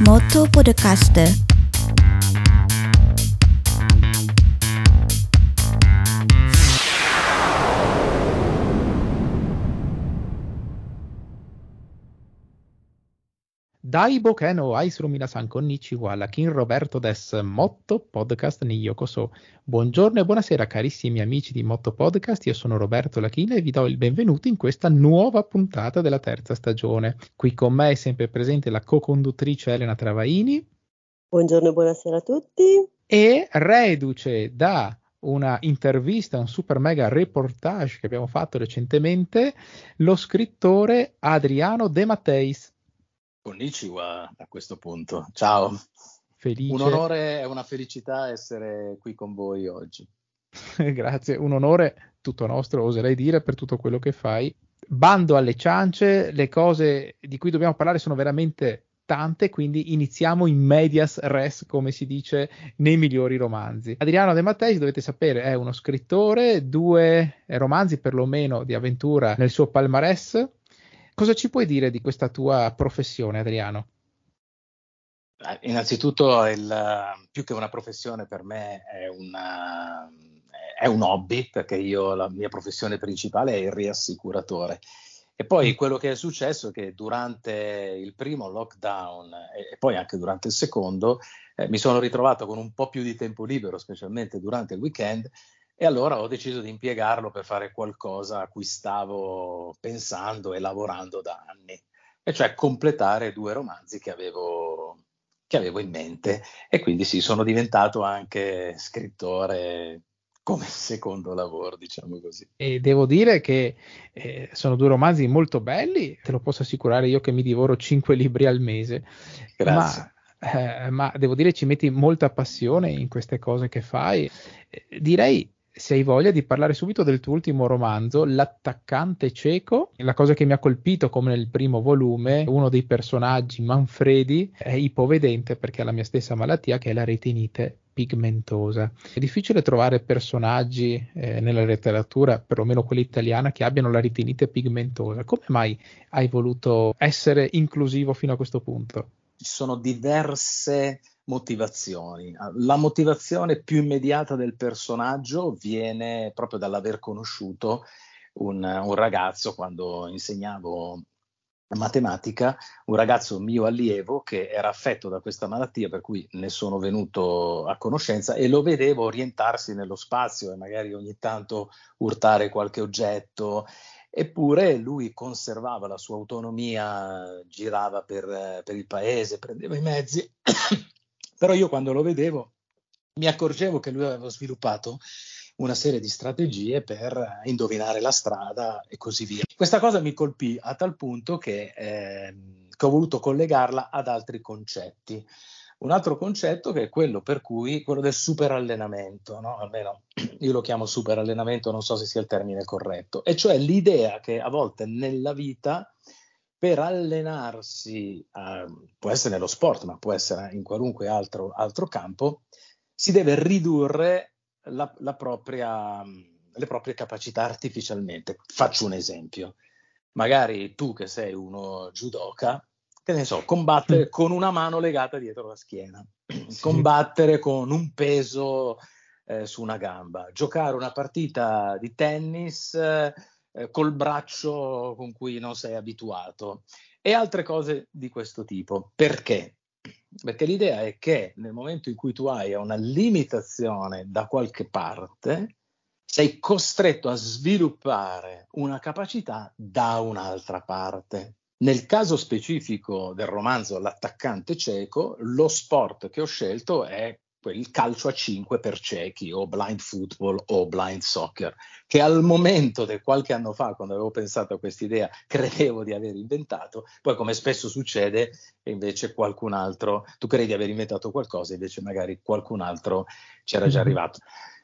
Moto Podcast. Daibo Ken o Aisru Minasan Konnichiwa, la Kin Roberto des Motto Podcast ni Yokoso. Buongiorno e buonasera carissimi amici di Motto Podcast, io sono Roberto Lachina e vi do il benvenuto in questa nuova puntata della terza stagione. Qui con me è sempre presente la co-conduttrice Elena Travaini. Buongiorno e buonasera a tutti. E reduce da una intervista, un super mega reportage che abbiamo fatto recentemente, lo scrittore Adriano De Matteis. Konnichiwa a questo punto. Ciao. Felice. Un onore e una felicità essere qui con voi oggi. Grazie, un onore tutto nostro, oserei dire, per tutto quello che fai. Bando alle ciance, le cose di cui dobbiamo parlare sono veramente tante, quindi iniziamo in medias res, come si dice nei migliori romanzi. Adriano De Matteis, dovete sapere, è uno scrittore, due romanzi perlomeno di avventura nel suo palmarès, Cosa ci puoi dire di questa tua professione, Adriano? Innanzitutto, il, più che una professione per me è, una, è, un hobby, perché io la mia professione principale è il riassicuratore. E poi mm. quello che è successo è che durante il primo lockdown e, e poi anche durante il secondo eh, mi sono ritrovato con un po' più di tempo libero, specialmente durante il weekend, e allora ho deciso di impiegarlo per fare qualcosa a cui stavo pensando e lavorando da anni, e cioè completare due romanzi che avevo, che avevo in mente. E quindi sì, sono diventato anche scrittore come secondo lavoro, diciamo così. E devo dire che eh, sono due romanzi molto belli, te lo posso assicurare io che mi divoro cinque libri al mese. Grazie. Ma, eh, ma devo dire ci metti molta passione in queste cose che fai. Eh, direi se hai voglia di parlare subito del tuo ultimo romanzo, L'attaccante cieco. La cosa che mi ha colpito, come nel primo volume, uno dei personaggi, Manfredi, è ipovedente perché ha la mia stessa malattia, che è la retinite pigmentosa. È difficile trovare personaggi eh, nella letteratura, perlomeno quella italiana, che abbiano la retinite pigmentosa. Come mai hai voluto essere inclusivo fino a questo punto? Ci sono diverse motivazioni. La motivazione più immediata del personaggio viene proprio dall'aver conosciuto un, un ragazzo quando insegnavo matematica, un ragazzo mio allievo che era affetto da questa malattia, per cui ne sono venuto a conoscenza e lo vedevo orientarsi nello spazio e magari ogni tanto urtare qualche oggetto. Eppure lui conservava la sua autonomia, girava per, per il paese, prendeva i mezzi Però io quando lo vedevo mi accorgevo che lui aveva sviluppato una serie di strategie per indovinare la strada e così via. Questa cosa mi colpì a tal punto che, eh, che ho voluto collegarla ad altri concetti. Un altro concetto che è quello per cui quello del superallenamento, no? almeno io lo chiamo superallenamento, non so se sia il termine corretto, e cioè l'idea che a volte nella vita per allenarsi, eh, può essere nello sport, ma può essere in qualunque altro, altro campo, si deve ridurre la, la propria, le proprie capacità artificialmente. Faccio un esempio. Magari tu che sei uno judoka, che ne so, combattere mm. con una mano legata dietro la schiena, sì. combattere con un peso eh, su una gamba, giocare una partita di tennis eh, eh, col braccio con cui non sei abituato e altre cose di questo tipo. Perché? Perché l'idea è che nel momento in cui tu hai una limitazione da qualche parte, sei costretto a sviluppare una capacità da un'altra parte. Nel caso specifico del romanzo L'attaccante cieco, lo sport che ho scelto è il calcio a 5 per ciechi o blind football o blind soccer, che al momento del qualche anno fa, quando avevo pensato a quest'idea, credevo di aver inventato, poi come spesso succede, invece qualcun altro, tu credi di aver inventato qualcosa, invece magari qualcun altro c'era già mhm. arrivato.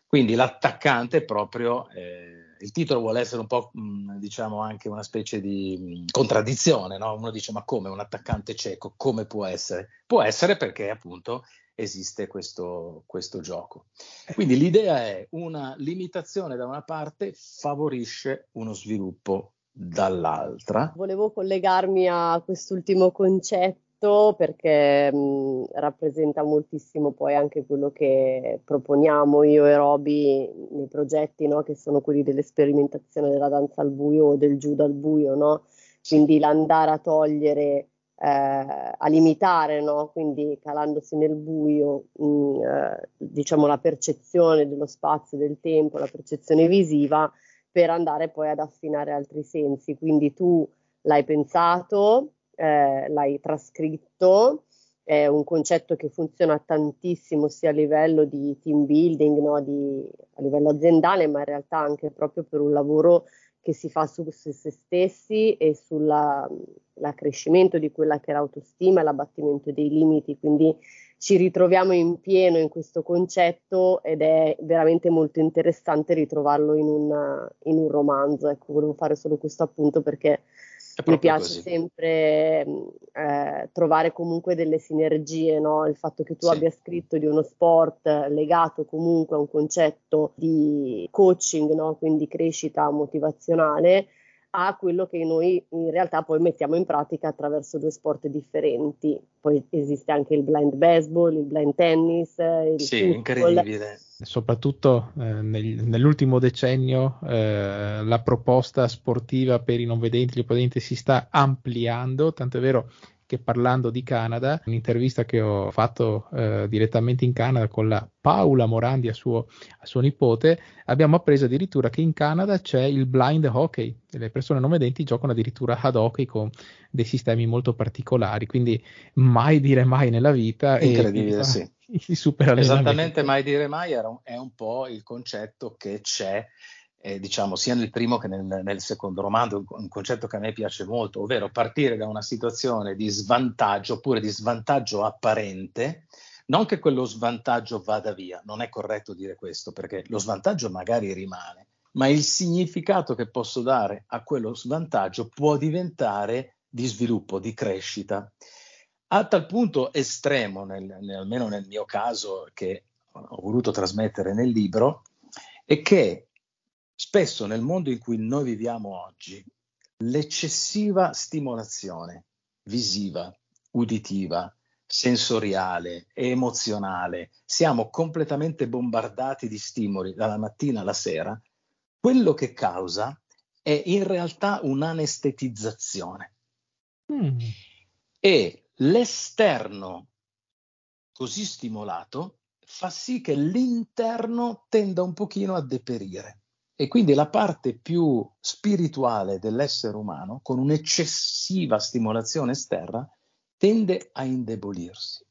Quindi l'attaccante proprio, eh, il titolo vuole essere un po', mh, diciamo, anche una specie di mh, contraddizione, no? Uno dice, ma come un attaccante cieco, come può essere? Può essere perché appunto esiste questo, questo gioco. Quindi l'idea è una limitazione da una parte favorisce uno sviluppo dall'altra. Volevo collegarmi a quest'ultimo concetto scritto perché mh, rappresenta moltissimo poi anche quello che proponiamo io e Roby nei progetti, no? che sono quelli dell'esperimentazione della danza al buio o del judo al buio, no? quindi l'andare a togliere, eh, a limitare, no? quindi calandosi nel buio, mh, eh, diciamo la percezione dello spazio, del tempo, la percezione visiva, per andare poi ad affinare altri sensi. Quindi tu l'hai pensato, eh, l'hai trascritto, è un concetto che funziona tantissimo sia a livello di team building, no? di, a livello aziendale, ma in realtà anche proprio per un lavoro che si fa su, su se stessi e sull'accrescimento di quella che è l'autostima e l'abbattimento dei limiti. Quindi ci ritroviamo in pieno in questo concetto ed è veramente molto interessante ritrovarlo in, una, in un romanzo. Ecco, volevo fare solo questo appunto perché mi piace così. sempre eh, trovare comunque delle sinergie, no? il fatto che tu sì. abbia scritto di uno sport legato comunque a un concetto di coaching, no? quindi crescita motivazionale, a quello che noi in realtà poi mettiamo in pratica attraverso due sport differenti. Poi esiste anche il blind baseball, il blind tennis, il sì, football. incredibile. Soprattutto eh, nel, nell'ultimo decennio eh, la proposta sportiva per i non vedenti, gli opponenti si sta ampliando, tanto è vero che parlando di Canada, un'intervista che ho fatto eh, direttamente in Canada con la Paola Morandi a suo, a suo, nipote, abbiamo appreso addirittura che in Canada c'è il blind hockey, le persone non vedenti giocano addirittura ad hockey con dei sistemi molto particolari, quindi mai dire mai nella vita. Incredibile, e, sì. Esattamente mai dire mai un, è un po' il concetto che c'è eh, diciamo, sia nel primo che nel, nel, secondo romanzo, un concetto che a me piace molto, ovvero partire da una situazione di svantaggio oppure di svantaggio apparente, non che quello svantaggio vada via, non è corretto dire questo, perché lo svantaggio magari rimane, ma il significato che posso dare a quello svantaggio può diventare di sviluppo, di crescita. A tal punto estremo, nel, nel, almeno nel mio caso, che ho voluto trasmettere nel libro, è che Spesso nel mondo in cui noi viviamo oggi, l'eccessiva stimolazione visiva, uditiva, sensoriale e emozionale, siamo completamente bombardati di stimoli dalla mattina alla sera, quello che causa è in realtà un'anestetizzazione. Mm. E l'esterno così stimolato fa sì che l'interno tenda un pochino a deperire. E quindi la parte più spirituale dell'essere umano, con un'eccessiva stimolazione esterna, tende a indebolirsi.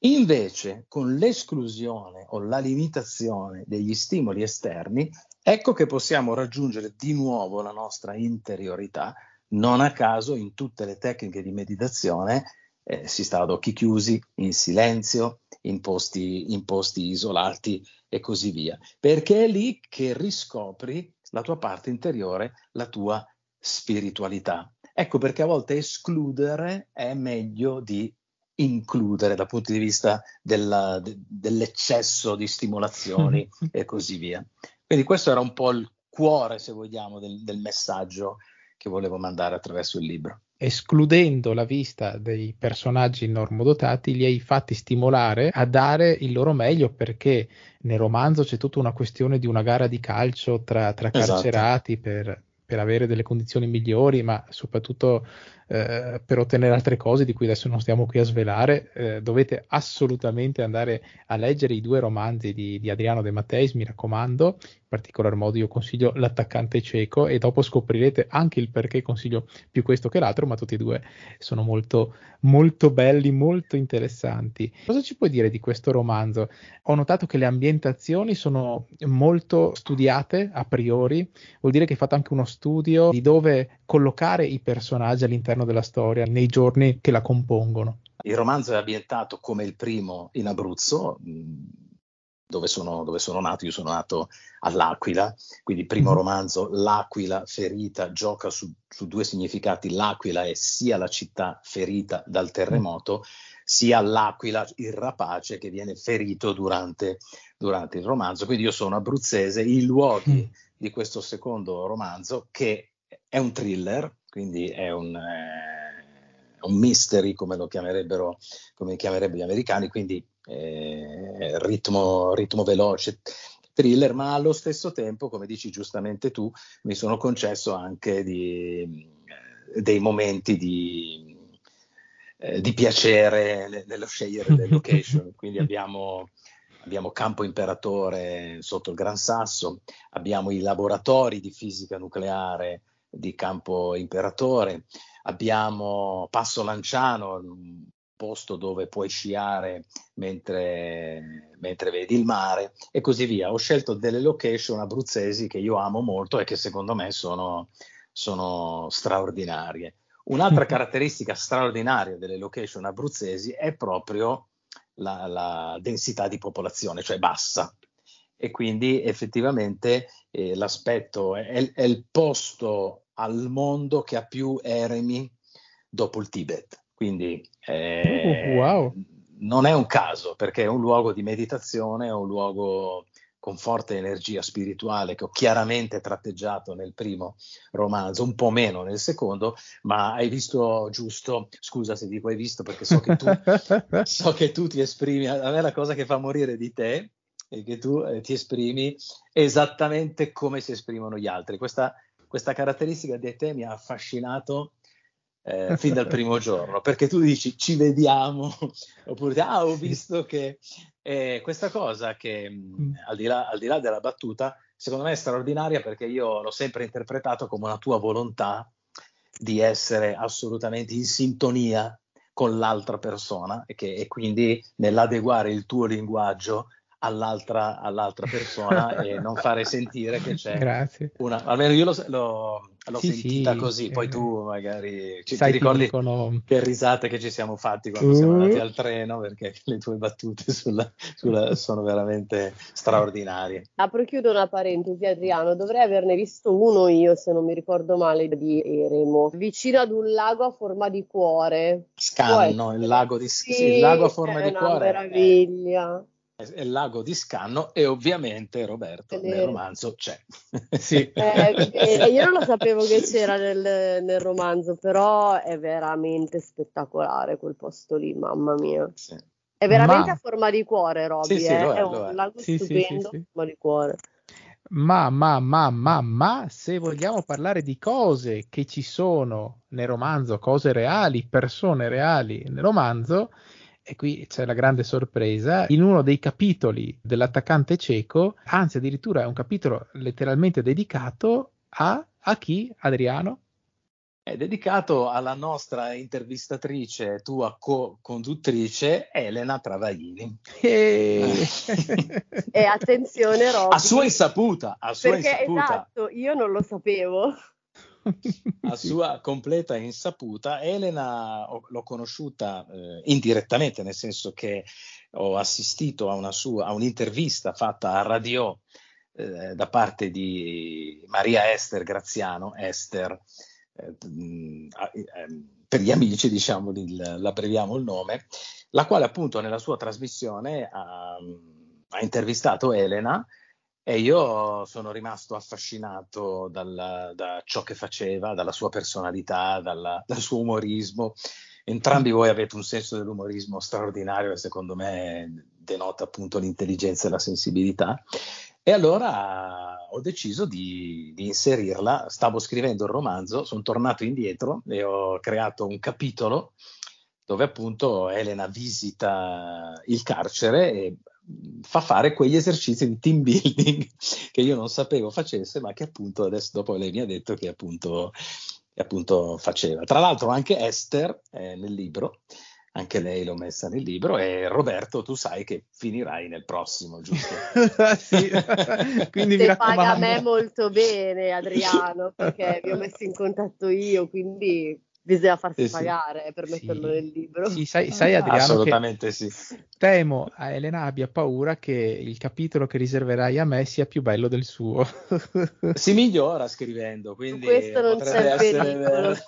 Invece, con l'esclusione o la limitazione degli stimoli esterni, ecco che possiamo raggiungere di nuovo la nostra interiorità. Non a caso, in tutte le tecniche di meditazione eh, si sta ad occhi chiusi, in silenzio, in posti, in posti isolati e così via, perché è lì che riscopri la tua parte interiore, la tua spiritualità. Ecco perché a volte escludere è meglio di includere dal punto di vista della, de, dell'eccesso di stimolazioni e così via. Quindi questo era un po' il cuore, se vogliamo, del, del messaggio che volevo mandare attraverso il libro escludendo la vista dei personaggi normodotati, li hai fatti stimolare a dare il loro meglio perché nel romanzo c'è tutta una questione di una gara di calcio tra, tra esatto. carcerati per, per, avere delle condizioni migliori, ma soprattutto eh, per ottenere altre cose di cui adesso non stiamo qui a svelare. Eh, dovete assolutamente andare a leggere i due romanzi di, di Adriano De Matteis, mi raccomando, particolar modo io consiglio l'attaccante cieco e dopo scoprirete anche il perché consiglio più questo che l'altro, ma tutti e due sono molto, molto belli, molto interessanti. Cosa ci puoi dire di questo romanzo? Ho notato che le ambientazioni sono molto studiate a priori, vuol dire che hai fatto anche uno studio di dove collocare i personaggi all'interno della storia nei giorni che la compongono. Il romanzo è ambientato come il primo in Abruzzo, dove sono, dove sono, nato, io sono nato all'Aquila, quindi il primo mm-hmm. romanzo, L'Aquila ferita, gioca su, su, due significati, l'Aquila è sia la città ferita dal terremoto, sia l'Aquila, il rapace che viene ferito durante, durante il romanzo, quindi io sono abruzzese, i luoghi mm. di questo secondo romanzo, che è un thriller, quindi è un... Eh, un mystery come lo chiamerebbero, come chiamerebbero gli americani, quindi eh, ritmo, ritmo veloce, thriller, ma allo stesso tempo, come dici giustamente tu, mi sono concesso anche di, eh, dei momenti di, eh, di piacere nello scegliere le location. Quindi abbiamo, abbiamo Campo Imperatore sotto il Gran Sasso, abbiamo i laboratori di fisica nucleare di Campo Imperatore, abbiamo Passo Lanciano, posto dove puoi sciare mentre, mentre, vedi il mare e così via. Ho scelto delle location abruzzesi che io amo molto e che secondo me sono, sono straordinarie. Un'altra caratteristica straordinaria delle location abruzzesi è proprio la, la densità di popolazione, cioè bassa. E quindi effettivamente eh, l'aspetto è, è il posto al mondo che ha più eremi dopo il Tibet. Quindi eh, uh, wow. non è un caso, perché è un luogo di meditazione, è un luogo con forte energia spirituale che ho chiaramente tratteggiato nel primo romanzo, un po' meno nel secondo, ma hai visto giusto, scusa se dico hai visto perché so che tu, so che tu ti esprimi, a me la cosa che fa morire di te è che tu eh, ti esprimi esattamente come si esprimono gli altri. Questa, questa caratteristica di te mi ha affascinato eh, fin dal primo giorno, perché tu dici ci vediamo, oppure ah, ho visto che eh, questa cosa che mm. al, di là, al di là della battuta, secondo me è straordinaria perché io l'ho sempre interpretato come una tua volontà di essere assolutamente in sintonia con l'altra persona e, che, e quindi nell'adeguare il tuo linguaggio all'altra, all'altra persona e non fare sentire che c'è Grazie. una. Almeno io lo, lo, l'ho sì, sentita sì, così, poi eh, tu magari ci, sai, ti ricordi dicono... che risate che ci siamo fatti quando uh. siamo andati al treno perché le tue battute sulla, sulla, sono veramente straordinarie. Apro e chiudo una parentesi Adriano, dovrei averne visto uno io se non mi ricordo male di Eremo, vicino ad un lago a forma di cuore. Scanno, il lago, di, sì, sì, il lago a forma di cuore. meraviglia. È è il lago di Scanno e ovviamente Roberto nel romanzo c'è. sì. eh, eh, io non lo sapevo che c'era nel, nel, romanzo, però è veramente spettacolare quel posto lì, mamma mia. Sì. È veramente Ma... a forma di cuore, Robby, sì, sì, eh? è, è, un lago stupendo a forma di cuore. Ma, ma, ma, ma, ma, se vogliamo parlare di cose che ci sono nel romanzo, cose reali, persone reali nel romanzo, e qui c'è la grande sorpresa, in uno dei capitoli dell'attaccante cieco, anzi addirittura è un capitolo letteralmente dedicato a, a chi, Adriano? È dedicato alla nostra intervistatrice, tua co-conduttrice, Elena Travaglini. E, e attenzione Robby. A sua insaputa, a sua perché insaputa. esatto, io non lo sapevo a sua completa insaputa. Elena l'ho conosciuta eh, indirettamente, nel senso che ho assistito a, una sua, a un'intervista fatta a Radio eh, da parte di Maria Esther Graziano, Esther, eh, ehm, per gli amici diciamo, l'abbreviamo il nome, la quale appunto nella sua trasmissione ha, ha intervistato Elena e io sono rimasto affascinato dal, da ciò che faceva, dalla sua personalità, dalla, dal suo umorismo. Entrambi voi avete un senso dell'umorismo straordinario e secondo me denota appunto l'intelligenza e la sensibilità. E allora ho deciso di, di, inserirla. Stavo scrivendo il romanzo, sono tornato indietro e ho creato un capitolo dove appunto Elena visita il carcere e fa fare quegli esercizi di team building che io non sapevo facesse, ma che appunto adesso dopo lei mi ha detto che appunto, che appunto faceva. Tra l'altro anche Esther eh, nel libro, anche lei l'ho messa nel libro e Roberto tu sai che finirai nel prossimo, giusto? sì, quindi Se paga a me molto bene Adriano perché vi ho messo in contatto io, quindi bisogna farsi eh sì. pagare per metterlo sì. nel libro. Sì, sai, sai Adriano, assolutamente sì. Temo a Elena abbia paura che il capitolo che riserverai a me sia più bello del suo. si migliora scrivendo, quindi questo non c'è essere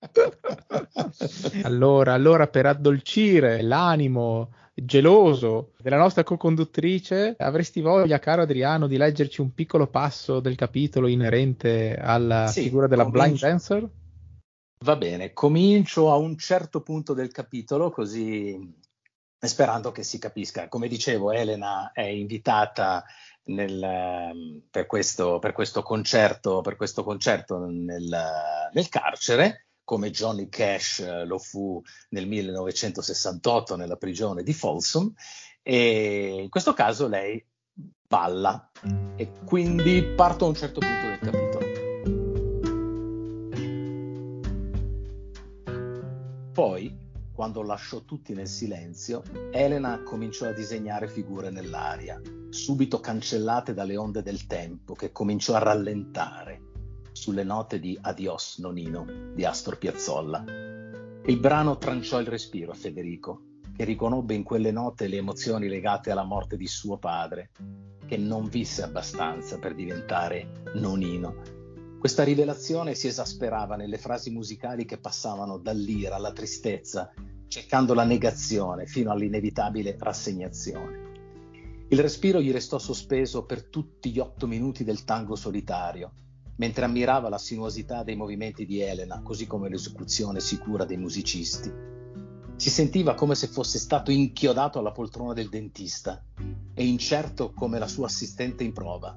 allora, allora, per addolcire l'animo geloso della nostra co-conduttrice, avresti voglia, caro Adriano, di leggerci un piccolo passo del capitolo inerente alla sì, figura della blind dancer? Va bene, comincio a un certo punto del capitolo così sperando che si capisca. Come dicevo, Elena è invitata nel, ehm, per, questo, per, questo, concerto, per questo concerto nel, nel, carcere, come Johnny Cash eh, lo fu nel 1968 nella prigione di Folsom, e in questo caso lei balla e quindi parto a un certo punto del capitolo. Quando lasciò tutti nel silenzio, Elena cominciò a disegnare figure nell'aria, subito cancellate dalle onde del tempo, che cominciò a rallentare sulle note di Adios Nonino di Astor Piazzolla. Il brano tranciò il respiro a Federico, che riconobbe in quelle note le emozioni legate alla morte di suo padre, che non visse abbastanza per diventare Nonino. Questa rivelazione si esasperava nelle frasi musicali che passavano dall'ira alla tristezza, cercando la negazione fino all'inevitabile rassegnazione. Il respiro gli restò sospeso per tutti gli otto minuti del tango solitario, mentre ammirava la sinuosità dei movimenti di Elena, così come l'esecuzione sicura dei musicisti. Si sentiva come se fosse stato inchiodato alla poltrona del dentista e incerto come la sua assistente in prova.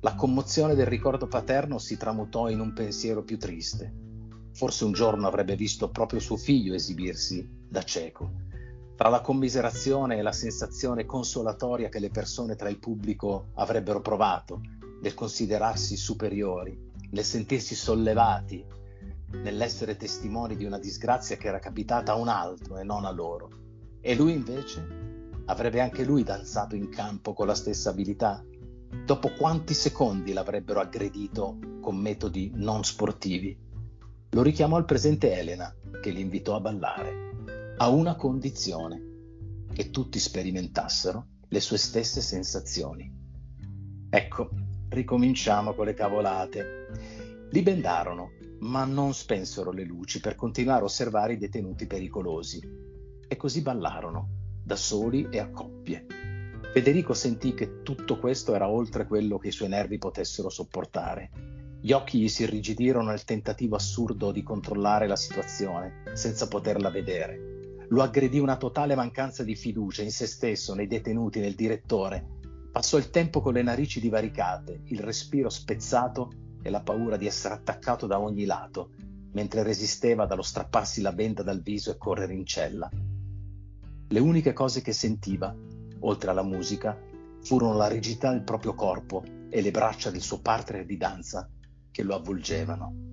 La commozione del ricordo paterno si tramutò in un pensiero più triste. Forse un giorno avrebbe visto proprio suo figlio esibirsi da cieco. Tra la commiserazione e la sensazione consolatoria che le persone tra il pubblico avrebbero provato nel considerarsi superiori, nel sentirsi sollevati, nell'essere testimoni di una disgrazia che era capitata a un altro e non a loro. E lui invece avrebbe anche lui danzato in campo con la stessa abilità? Dopo quanti secondi l'avrebbero aggredito con metodi non sportivi? Lo richiamò al presente Elena, che li invitò a ballare, a una condizione, che tutti sperimentassero le sue stesse sensazioni. Ecco, ricominciamo con le cavolate. Li bendarono, ma non spensero le luci per continuare a osservare i detenuti pericolosi. E così ballarono, da soli e a coppie. Federico sentì che tutto questo era oltre quello che i suoi nervi potessero sopportare gli occhi gli si irrigidirono nel tentativo assurdo di controllare la situazione, senza poterla vedere. Lo aggredì una totale mancanza di fiducia in se stesso, nei detenuti, nel direttore. Passò il tempo con le narici divaricate, il respiro spezzato e la paura di essere attaccato da ogni lato, mentre resisteva dallo strapparsi la benda dal viso e correre in cella. Le uniche cose che sentiva, oltre alla musica, furono la rigidità del proprio corpo e le braccia del suo partner di danza che lo avvolgevano.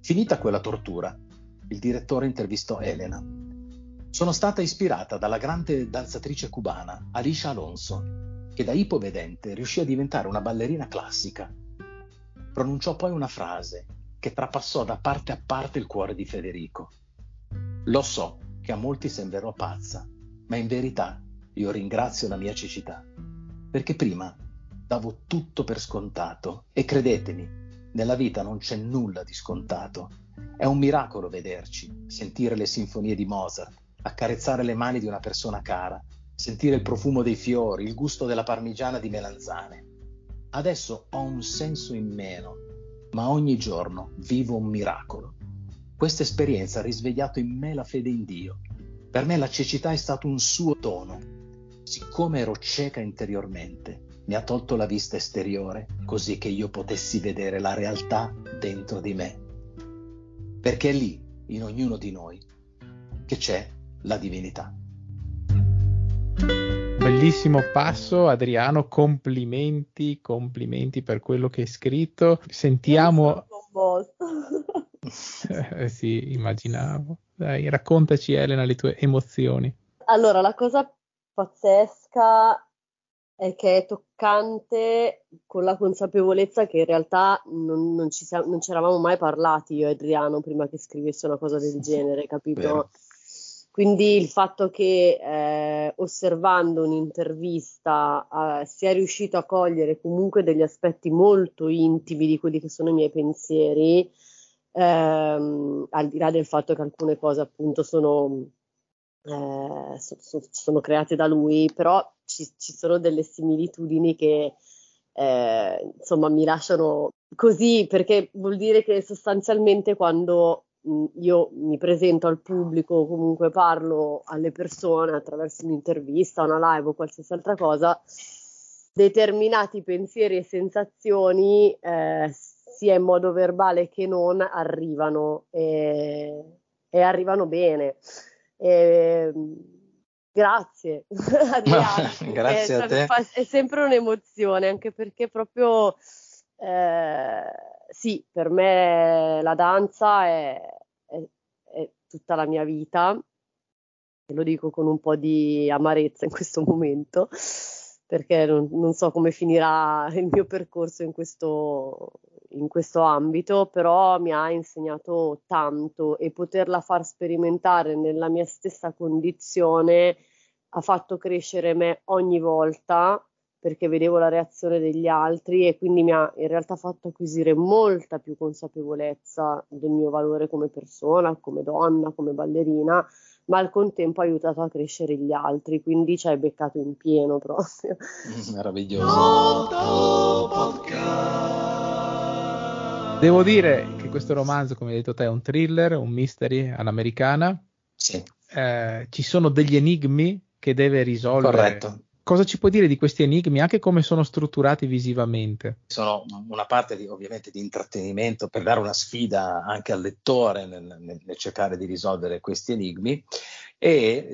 Finita quella tortura, il direttore intervistò Elena. Sono stata ispirata dalla grande danzatrice cubana Alicia Alonso, che da ipovedente riuscì a diventare una ballerina classica. Pronunciò poi una frase che trapassò da parte a parte il cuore di Federico. Lo so che a molti sembrerò pazza, ma in verità io ringrazio la mia cecità, perché prima davo tutto per scontato e credetemi, nella vita non c'è nulla di scontato. È un miracolo vederci, sentire le sinfonie di Mozart, accarezzare le mani di una persona cara, sentire il profumo dei fiori, il gusto della parmigiana di melanzane. Adesso ho un senso in meno, ma ogni giorno vivo un miracolo. Questa esperienza ha risvegliato in me la fede in Dio. Per me la cecità è stato un suo dono. Siccome ero cieca interiormente, mi ha tolto la vista esteriore così che io potessi vedere la realtà dentro di me. Perché è lì, in ognuno di noi, che c'è la divinità. Bellissimo passo, Adriano, complimenti, complimenti per quello che hai scritto. Sentiamo... eh, sì, immaginavo. Dai, raccontaci Elena le tue emozioni. Allora, la cosa pazzesca è che è toccante con la consapevolezza che in realtà non, non, ci siamo, non eravamo mai parlati io e Adriano prima che scrivesse una cosa del genere, capito? Vero. Quindi il fatto che eh, osservando un'intervista eh, sia riuscito a cogliere comunque degli aspetti molto intimi di quelli che sono i miei pensieri, ehm, al di là del fatto che alcune cose appunto sono, eh, so, so, sono create da lui, però ci, ci sono delle similitudini che eh, insomma mi lasciano così perché vuol dire che sostanzialmente quando mh, io mi presento al pubblico, comunque parlo alle persone attraverso un'intervista, una live o qualsiasi altra cosa, determinati pensieri e sensazioni, eh, sia in modo verbale che non, arrivano e, e arrivano bene. E, grazie, grazie a te. È sempre un'emozione, anche perché proprio eh, sì, per me la danza è, è, è tutta la mia vita, e lo dico con un po' di amarezza in questo momento perché non, non, so come finirà il mio percorso in questo, in questo ambito, però mi ha insegnato tanto e poterla far sperimentare nella mia stessa condizione ha fatto crescere me ogni volta perché vedevo la reazione degli altri e quindi mi ha in realtà fatto acquisire molta più consapevolezza del mio valore come persona, come donna, come ballerina ma al contempo ha aiutato a crescere gli altri, quindi ci hai beccato in pieno proprio. Meraviglioso. Devo dire che questo romanzo, come hai detto te, è un thriller, un mystery all'americana. Sì. Eh, ci sono degli enigmi che deve risolvere. Corretto cosa ci puoi dire di questi enigmi, anche come sono strutturati visivamente? Sono una parte di, ovviamente di intrattenimento per dare una sfida anche al lettore nel, nel, nel cercare di risolvere questi enigmi e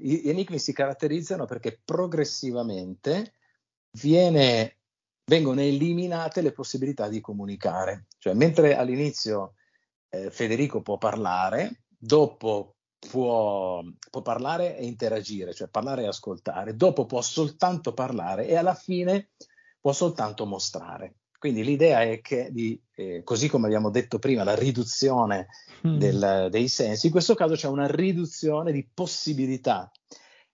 gli enigmi si caratterizzano perché progressivamente viene, vengono eliminate le possibilità di comunicare, cioè mentre all'inizio eh, Federico può parlare, dopo può, può, parlare e interagire, cioè parlare e ascoltare, dopo può soltanto parlare e alla fine può soltanto mostrare. Quindi l'idea è che, di, eh, così come abbiamo detto prima, la riduzione mm. del, dei sensi, in questo caso c'è una riduzione di possibilità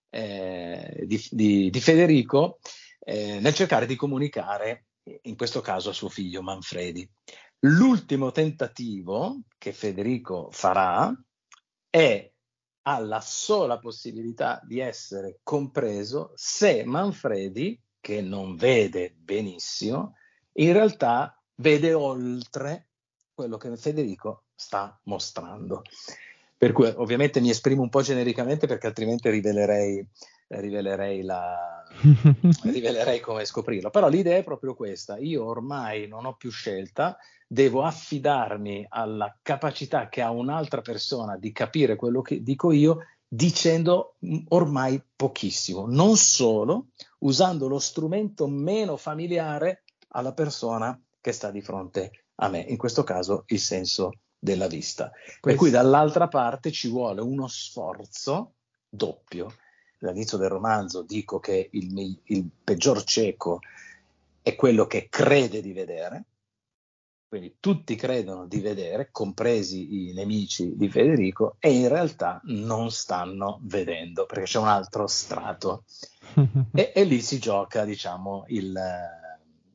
eh, di, di, di, Federico eh, nel cercare di comunicare, in questo caso a suo figlio Manfredi. L'ultimo tentativo che Federico farà è ha la sola possibilità di essere compreso se Manfredi, che non vede benissimo, in realtà vede oltre quello che Federico sta mostrando. Per cui ovviamente mi esprimo un po' genericamente perché altrimenti rivelerei, rivelerei, la, rivelerei come scoprirlo. Però l'idea è proprio questa. Io ormai non ho più scelta, devo affidarmi alla capacità che ha un'altra persona di capire quello che dico io dicendo ormai pochissimo, non solo usando lo strumento meno familiare alla persona che sta di fronte a me, in questo caso il senso della vista. Per cui dall'altra parte ci vuole uno sforzo doppio. All'inizio del romanzo dico che il, il peggior cieco è quello che crede di vedere, quindi tutti credono di vedere, compresi i nemici di Federico, e in realtà non stanno vedendo perché c'è un altro strato. e, e, lì si gioca, diciamo, il,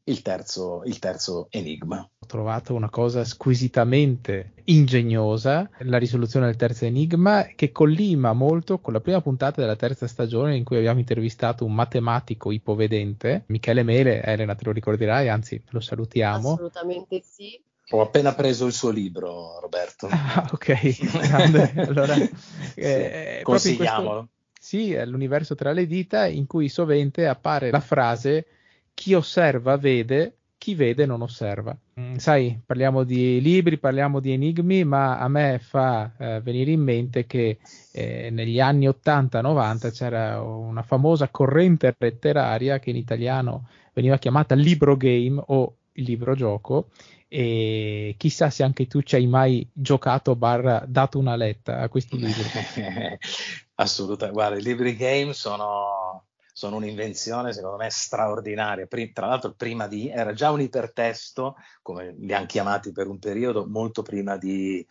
il terzo, il terzo enigma. Ho trovato una cosa squisitamente ingegnosa, la risoluzione del terzo enigma, che collima molto con la prima puntata della terza stagione in cui abbiamo intervistato un matematico ipovedente, Michele Mele, Elena te lo ricorderai, anzi lo salutiamo. Assolutamente sì. Ho appena preso il suo libro, Roberto. Ah, ok, grande. allora, sì, eh, consigliamolo. Questo, sì, è l'universo tra le dita in cui sovente appare la frase chi osserva vede, chi vede non osserva. Mm, sai, parliamo di libri, parliamo di enigmi, ma a me fa eh, venire in mente che eh, negli anni 80-90 c'era una famosa corrente letteraria che in italiano veniva chiamata libro game o libro gioco e chissà se anche tu ci hai mai giocato barra dato una letta a questi libri. Assolutamente, guarda, i libri game sono sono un'invenzione secondo me straordinaria. tra l'altro, prima di era già un ipertesto, come li hanno chiamati per un periodo, molto prima di,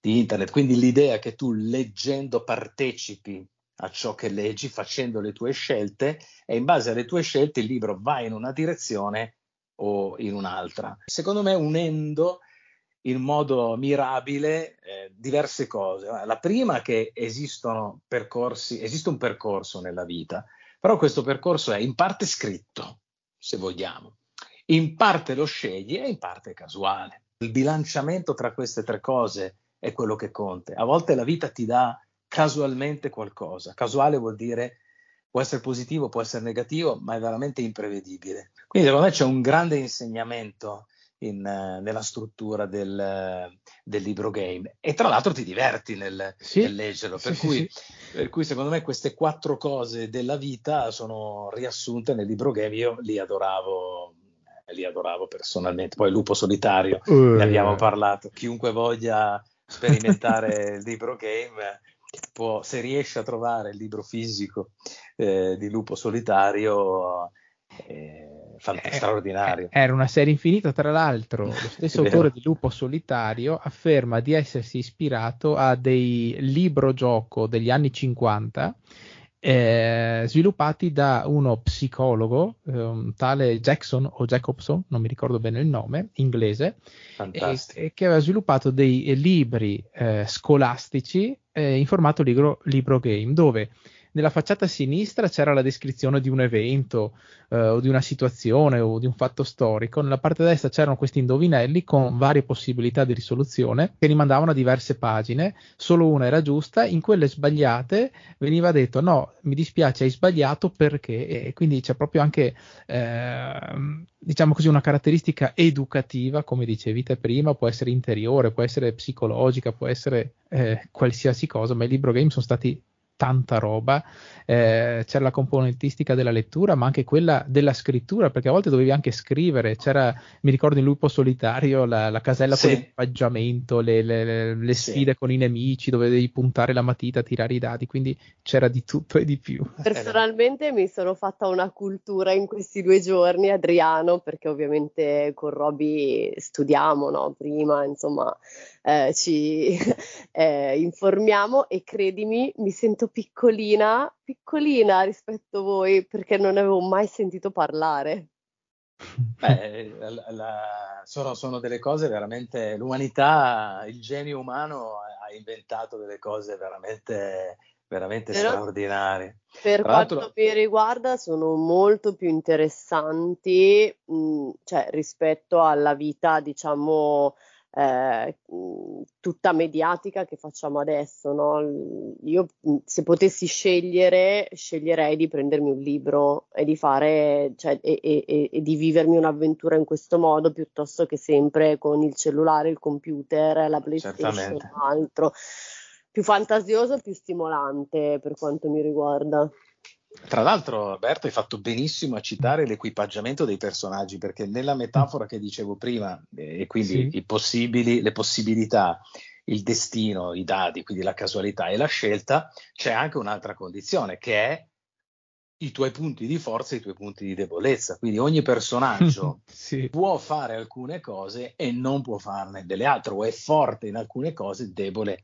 di internet. Quindi l'idea che tu leggendo partecipi a ciò che leggi, facendo le tue scelte, e in base alle tue scelte il libro va in una direzione o in un'altra. Secondo me, unendo in modo mirabile eh, diverse cose. La prima è che esistono percorsi, esiste un percorso nella vita però questo percorso è in parte scritto, se vogliamo, in parte lo scegli e in parte è casuale. Il bilanciamento tra queste tre cose è quello che conta. A volte la vita ti dà casualmente qualcosa. Casuale vuol dire può essere positivo, può essere negativo, ma è veramente imprevedibile. Quindi secondo me c'è un grande insegnamento in, nella struttura del, del, libro game e tra l'altro ti diverti nel, sì, nel leggerlo, per, sì, cui, sì. per, cui, secondo me queste quattro cose della vita sono riassunte nel libro game, io li adoravo li adoravo personalmente. Poi Lupo Solitario, uh, ne abbiamo parlato. Chiunque voglia sperimentare il libro game, può, se riesce a trovare il libro fisico eh, di Lupo Solitario, eh, fant- eh, straordinario. Eh, era una serie infinita, tra l'altro, lo stesso autore di Lupo Solitario afferma di essersi ispirato a dei libro gioco degli anni 50 eh, sviluppati da uno psicologo, eh, un tale Jackson o Jacobson, non mi ricordo bene il nome, inglese, e, che aveva sviluppato dei libri eh, scolastici eh, in formato libro, libro game, dove nella facciata sinistra c'era la descrizione di un evento eh, o di una situazione o di un fatto storico, nella parte destra c'erano questi indovinelli con varie possibilità di risoluzione che rimandavano a diverse pagine, solo una era giusta, in quelle sbagliate veniva detto no, mi dispiace, hai sbagliato perché, e quindi c'è proprio anche eh, diciamo così una caratteristica educativa, come dicevi te prima, può essere interiore, può essere psicologica, può essere eh, qualsiasi cosa, ma i libro game sono stati tanta roba, eh, c'era la componentistica della lettura, ma anche quella della scrittura, perché a volte dovevi anche scrivere, c'era, mi ricordo in Lupo Solitario, la, la casella sì. con l'equipaggiamento, le, le, le sfide sì. con i nemici, dovevi puntare la matita, tirare i dadi, quindi c'era di tutto e di più. Personalmente mi sono fatta una cultura in questi due giorni, Adriano, perché ovviamente con Roby studiamo, no? Prima, insomma, eh, ci eh, informiamo e credimi, mi sento piccolina, piccolina rispetto a voi perché non ne avevo mai sentito parlare. Beh, la, la, sono, sono, delle cose veramente. L'umanità, il genio umano ha inventato delle cose veramente, veramente Però, straordinarie. Per Tra quanto l'altro... mi riguarda, sono molto più interessanti mh, cioè, rispetto alla vita, diciamo, eh, tutta mediatica che facciamo adesso. No? Io se potessi scegliere, sceglierei di prendermi un libro e di fare, cioè, e, e, e, di vivermi un'avventura in questo modo piuttosto che sempre con il cellulare, il computer, la PlayStation, altro. Più fantasioso, più stimolante per quanto mi riguarda. Tra l'altro, Alberto, hai fatto benissimo a citare l'equipaggiamento dei personaggi, perché nella metafora che dicevo prima, eh, e quindi sì. possibili, le possibilità, il destino, i dadi, quindi la casualità e la scelta, c'è anche un'altra condizione che è i tuoi punti di forza e i tuoi punti di debolezza. Quindi ogni personaggio sì. può fare alcune cose e non può farne delle altre, o è forte in alcune cose, debole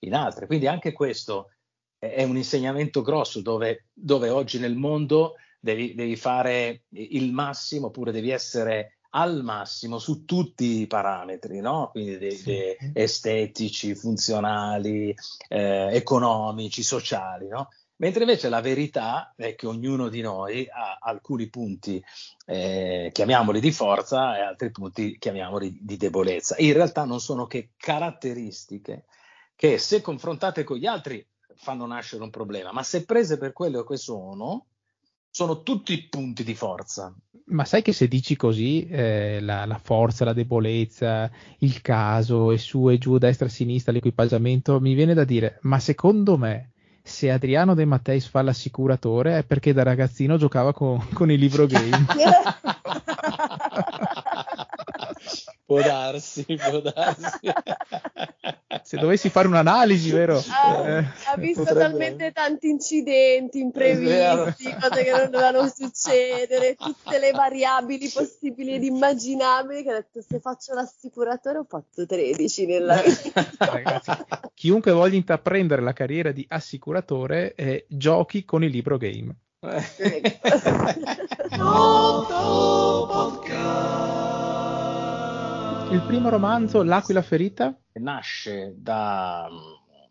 in altre. Quindi anche questo è un insegnamento grosso dove, dove oggi nel mondo devi, devi, fare il massimo oppure devi essere al massimo su tutti i parametri, no? quindi dei, dei estetici, funzionali, eh, economici, sociali. No? Mentre invece la verità è che ognuno di noi ha alcuni punti, eh, chiamiamoli di forza, e altri punti, chiamiamoli di debolezza. In realtà non sono che caratteristiche che se confrontate con gli altri fanno nascere un problema, ma se prese per quello che sono, sono tutti punti di forza. Ma sai che se dici così, eh, la, la, forza, la debolezza, il caso e su e giù, destra e sinistra, l'equipaggiamento, mi viene da dire, ma secondo me, se Adriano De Matteis fa l'assicuratore è perché da ragazzino giocava con, con i libro game. può darsi, può darsi. Se dovessi fare un'analisi, vero? Ah, eh, ha visto talmente tanti incidenti imprevisti, cose che non dovevano succedere, tutte le variabili possibili ed immaginabili, che ha detto se faccio l'assicuratore ho fatto 13 nella vita. Ragazzi, chiunque voglia intraprendere la carriera di assicuratore, eh, giochi con il libro game. Eh. Il primo romanzo, L'aquila ferita? Nasce da,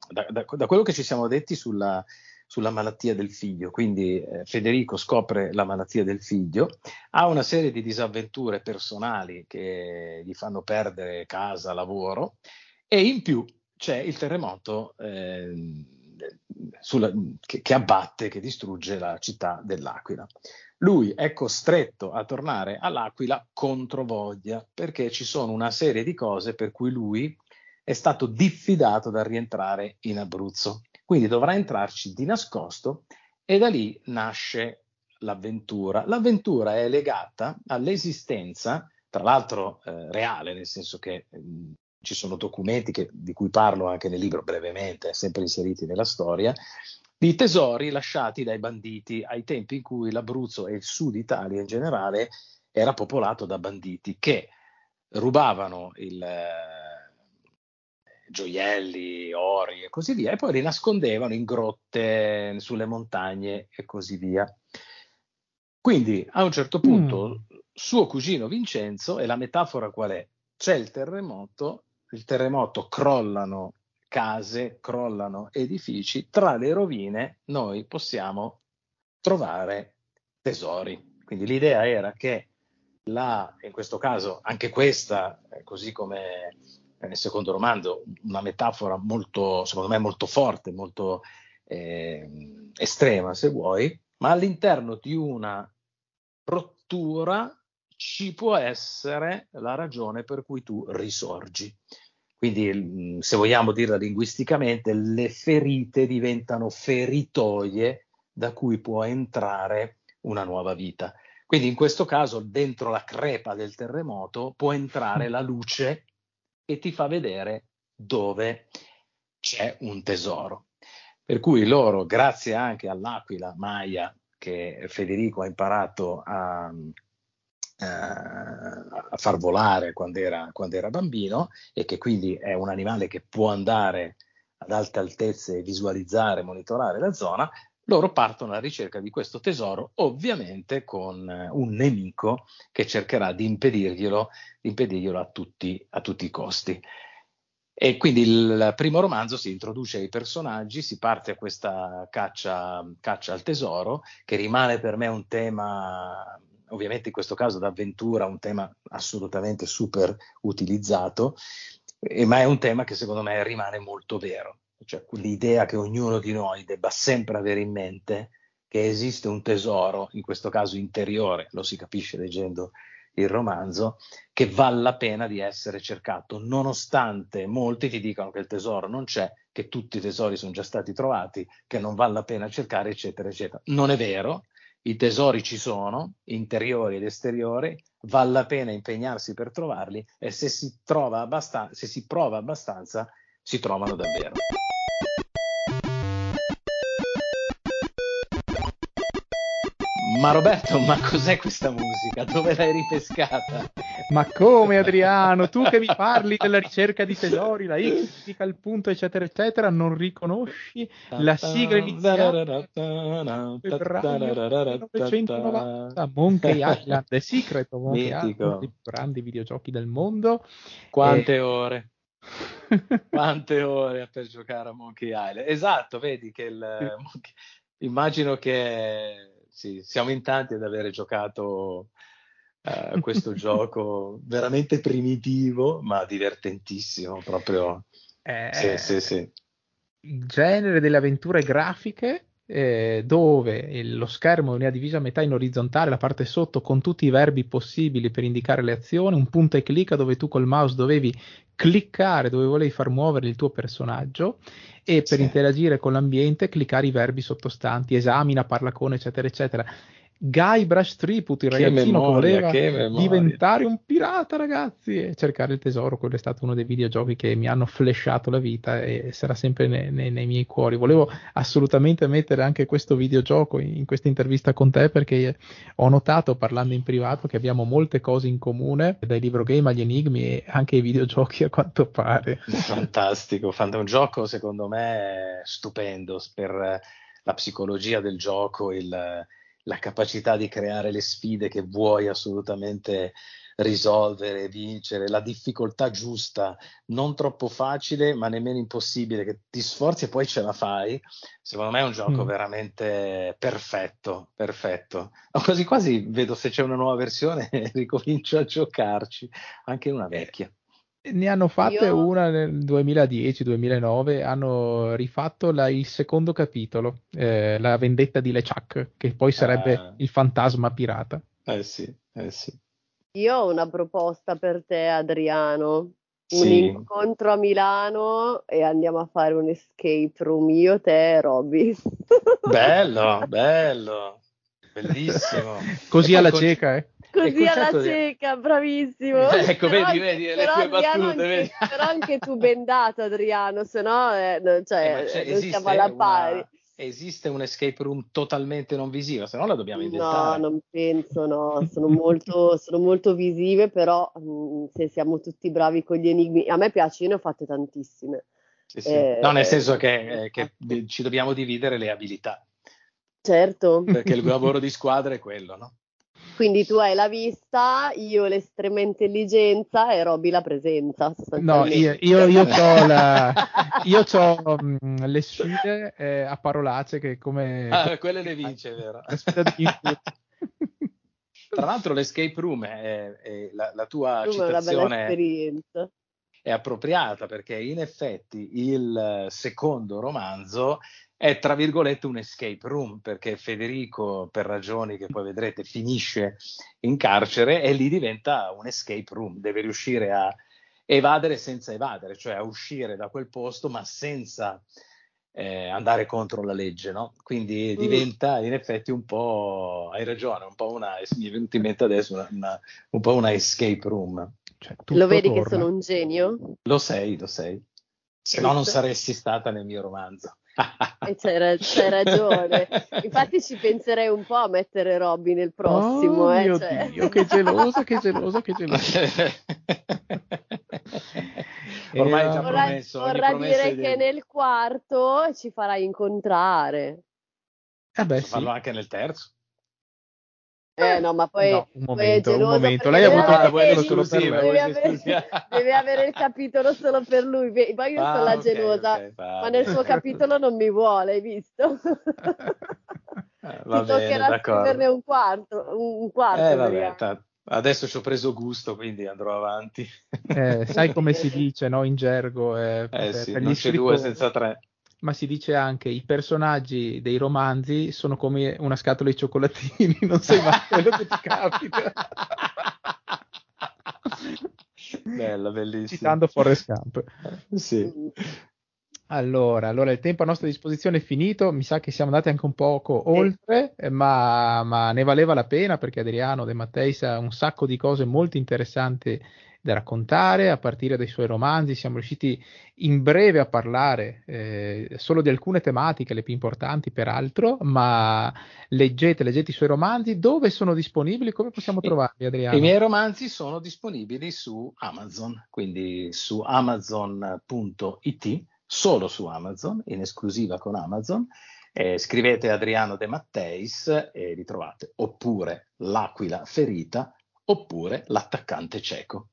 da, da, da quello che ci siamo detti sulla, sulla malattia del figlio. Quindi eh, Federico scopre la malattia del figlio, ha una serie di disavventure personali che gli fanno perdere casa, lavoro e in più c'è il terremoto eh, sulla, che, che abbatte, che distrugge la città dell'Aquila. Lui è costretto a tornare all'Aquila contro voglia perché ci sono una serie di cose per cui lui è stato diffidato da rientrare in Abruzzo. Quindi dovrà entrarci di nascosto e da lì nasce l'avventura. L'avventura è legata all'esistenza, tra l'altro eh, reale, nel senso che eh, ci sono documenti che, di cui parlo anche nel libro brevemente, sempre inseriti nella storia, di tesori lasciati dai banditi ai tempi in cui l'Abruzzo e il sud Italia in generale era popolato da banditi che rubavano il, eh, gioielli, ori e così via e poi li nascondevano in grotte, sulle montagne e così via. Quindi a un certo punto mm. suo cugino Vincenzo, e la metafora qual è? C'è il terremoto, il terremoto crollano case, crollano edifici, tra le rovine noi possiamo trovare tesori. Quindi l'idea era che la, in questo caso anche questa, eh, così come nel secondo romanzo, una metafora molto, secondo me, molto forte, molto eh, estrema, se vuoi, ma all'interno di una rottura ci può essere la ragione per cui tu risorgi. Quindi, mm, se vogliamo dirla linguisticamente, le ferite diventano feritoie da cui può entrare una nuova vita. Quindi in questo caso, dentro la crepa del terremoto, può entrare la luce e ti fa vedere dove c'è un tesoro. Per cui loro, grazie anche all'aquila Maya che Federico ha imparato a, eh, a far volare quando era, quando era bambino e che quindi è un animale che può andare ad alte altezze e visualizzare, monitorare la zona, loro partono alla ricerca di questo tesoro, ovviamente con un nemico che cercherà di impedirglielo, di impedirglielo a, tutti, a tutti i costi. E quindi il primo romanzo si introduce ai personaggi, si parte a questa caccia, caccia al tesoro, che rimane per me un tema ovviamente in questo caso d'avventura, un tema assolutamente super utilizzato, eh, ma è un tema che secondo me rimane molto vero. Cioè l'idea che ognuno di noi debba sempre avere in mente che esiste un tesoro, in questo caso interiore, lo si capisce leggendo il romanzo, che vale la pena di essere cercato, nonostante molti ti dicano che il tesoro non c'è, che tutti i tesori sono già stati trovati, che non vale la pena cercare, eccetera, eccetera. Non è vero, i tesori ci sono, interiori ed esteriori, vale la pena impegnarsi per trovarli e se si, abbastan- se si prova abbastanza, si trovano davvero. Ma Roberto, ma cos'è questa musica? Dove l'hai ripescata? Ma come Adriano, tu che mi parli della ricerca di tesori, la X indica il punto, eccetera, eccetera, non riconosci la sigla iniziale febbraio 1990, Monkey Island, The Secret of Monkey Island, uno dei più grandi videogiochi del mondo. Quante e... ore? Quante ore per giocare a Monkey Island? Esatto, vedi che il... Immagino che sì, siamo in tanti ad avere giocato uh, questo gioco veramente primitivo, ma divertentissimo, proprio. Eh, sì, sì, sì. Il genere delle avventure grafiche eh, dove lo schermo veniva diviso a metà in orizzontale, la parte sotto con tutti i verbi possibili per indicare le azioni, un punta e clicca dove tu col mouse dovevi cliccare dove volevi far muovere il tuo personaggio e per sì. interagire con l'ambiente cliccare i verbi sottostanti, esamina, parla con, eccetera, eccetera. Guybrush Threepwood, il ragazzino memoria, che voleva che diventare un pirata, ragazzi, e cercare il tesoro. Quello è stato uno dei videogiochi che mi hanno flashato la vita e sarà sempre nei, nei, nei miei cuori. Volevo assolutamente mettere anche questo videogioco in, in questa intervista con te perché ho notato, parlando in privato, che abbiamo molte cose in comune, dai libro game agli enigmi e anche ai videogiochi a quanto pare. Fantastico, un gioco secondo me stupendo per la psicologia del gioco, il la capacità di creare le sfide che vuoi assolutamente risolvere, vincere, la difficoltà giusta, non troppo facile ma nemmeno impossibile, che ti sforzi e poi ce la fai, secondo me è un gioco mm. veramente perfetto, perfetto. Quasi quasi vedo se c'è una nuova versione e ricomincio a giocarci, anche una vecchia. Ne hanno fatte Io... una nel 2010-2009, hanno rifatto la, il secondo capitolo, eh, la vendetta di LeChuck, che poi sarebbe eh... il fantasma pirata. Eh sì, eh sì. Io ho una proposta per te, Adriano. Un sì. incontro a Milano e andiamo a fare un escape room, io, te e Robby. Bello, bello, bellissimo. Così alla cieca, eh? Così alla cieca, bravissimo. ecco, però, vedi, vedi, le tue battute, anche, vedi. Però anche tu bendato, Adriano, se no eh, cioè, eh, non siamo alla pari. Una, esiste un escape room totalmente non visivo, se no la dobbiamo inventare. No, non penso, no, sono molto, sono molto visive, però mh, mm, se siamo tutti bravi con gli enigmi, a me piace, io ne ho fatte tantissime. Sì, sì. Eh, no, nel senso che, eh, che ci dobbiamo dividere le abilità. Certo. Perché il lavoro di squadra è quello, no? Quindi tu hai la vista, io l'estrema intelligenza e Robby la presenza. No, io, io, io ho, la, io ho mh, mm, le sfide eh, a parolacce che come... Ah, quelle le vince, vero? Tra l'altro l'escape room è, è la, la, tua room citazione è, è appropriata perché in effetti il secondo romanzo è tra virgolette un escape room perché Federico per ragioni che poi vedrete finisce in carcere e lì diventa un escape room, deve riuscire a evadere senza evadere, cioè a uscire da quel posto ma senza eh, andare contro la legge, no? Quindi mm. diventa in effetti un po', hai ragione, un po' una, mi è venuto in mente adesso una, una, un po' una escape room. Cioè, lo vedi torna. che sono un genio? Lo sei, lo sei. Se no non saresti stata nel mio romanzo. E c'hai, c'hai, ragione. Infatti ci penserei un po' a mettere Robby nel prossimo. Oh, eh, mio cioè. Dio, che gelosa, che gelosa, che gelosa. Ormai è già promesso. Vorrà dire che nel quarto ci farai incontrare. Eh beh, sì. farlo anche nel terzo. Eh no, ma poi, no, un momento, un momento. Lei ha avuto il capitolo solo per lei. Deve avere, deve avere il capitolo solo per lui. Poi io ah, sono la okay, gelosa, okay, ma nel suo capitolo non mi vuole, hai visto? eh, va Ti bene, toccherà scriverne un quarto. Un quarto eh, vabbè, t- adesso ci ho preso gusto, quindi andrò avanti. eh, sai come si dice no, in gergo? Eh, eh sì, non c'è due senza tre ma si dice anche i personaggi dei romanzi sono come una scatola di cioccolatini, non sai mai quello che ti capita. Bella, bellissima. Citando Forrest Camp. Sì. Allora, allora, il tempo a nostra disposizione è finito, mi sa che siamo andati anche un poco oltre, ma, ma ne valeva la pena perché Adriano De Matteis ha un sacco di cose molto interessanti da raccontare a partire dai suoi romanzi. Siamo riusciti in breve a parlare eh, solo di alcune tematiche, le più importanti peraltro, ma leggete, leggete i suoi romanzi. Dove sono disponibili? Come possiamo trovarli, Adriano? I miei romanzi sono disponibili su Amazon, quindi su amazon.it, solo su Amazon, in esclusiva con Amazon. Eh, scrivete Adriano De Matteis e li trovate, oppure L'Aquila Ferita, oppure L'attaccante cieco.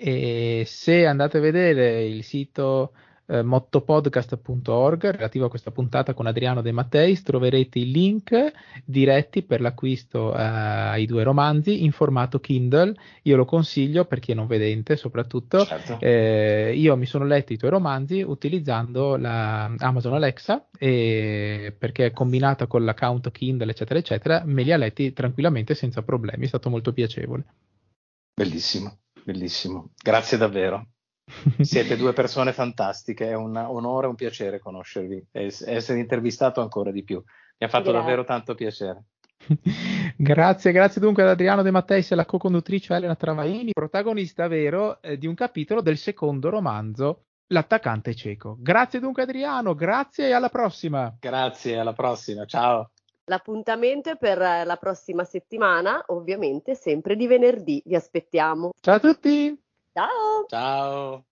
E se andate a vedere il sito eh, mottopodcast.org relativo a questa puntata con Adriano De Matteis troverete i link diretti per l'acquisto eh, ai due romanzi in formato Kindle. Io lo consiglio per chi è non vedente, soprattutto. Certo. Eh, io mi sono letto i tuoi romanzi utilizzando la Amazon Alexa e perché combinata con l'account Kindle, eccetera, eccetera, me li ha letti tranquillamente senza problemi. È stato molto piacevole. Bellissimo. Bellissimo, grazie davvero. Siete due persone fantastiche, è un onore e un piacere conoscervi e essere intervistato ancora di più. Mi ha fatto grazie. davvero tanto piacere. grazie, grazie dunque ad Adriano De Matteis e alla co-conduttrice Elena Travaini, protagonista vero eh, di un capitolo del secondo romanzo L'attaccante cieco. Grazie dunque Adriano, grazie e alla prossima. Grazie, alla prossima, ciao. L'appuntamento è per la prossima settimana, ovviamente sempre di venerdì. Vi aspettiamo. Ciao a tutti. Ciao. Ciao.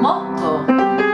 Motto.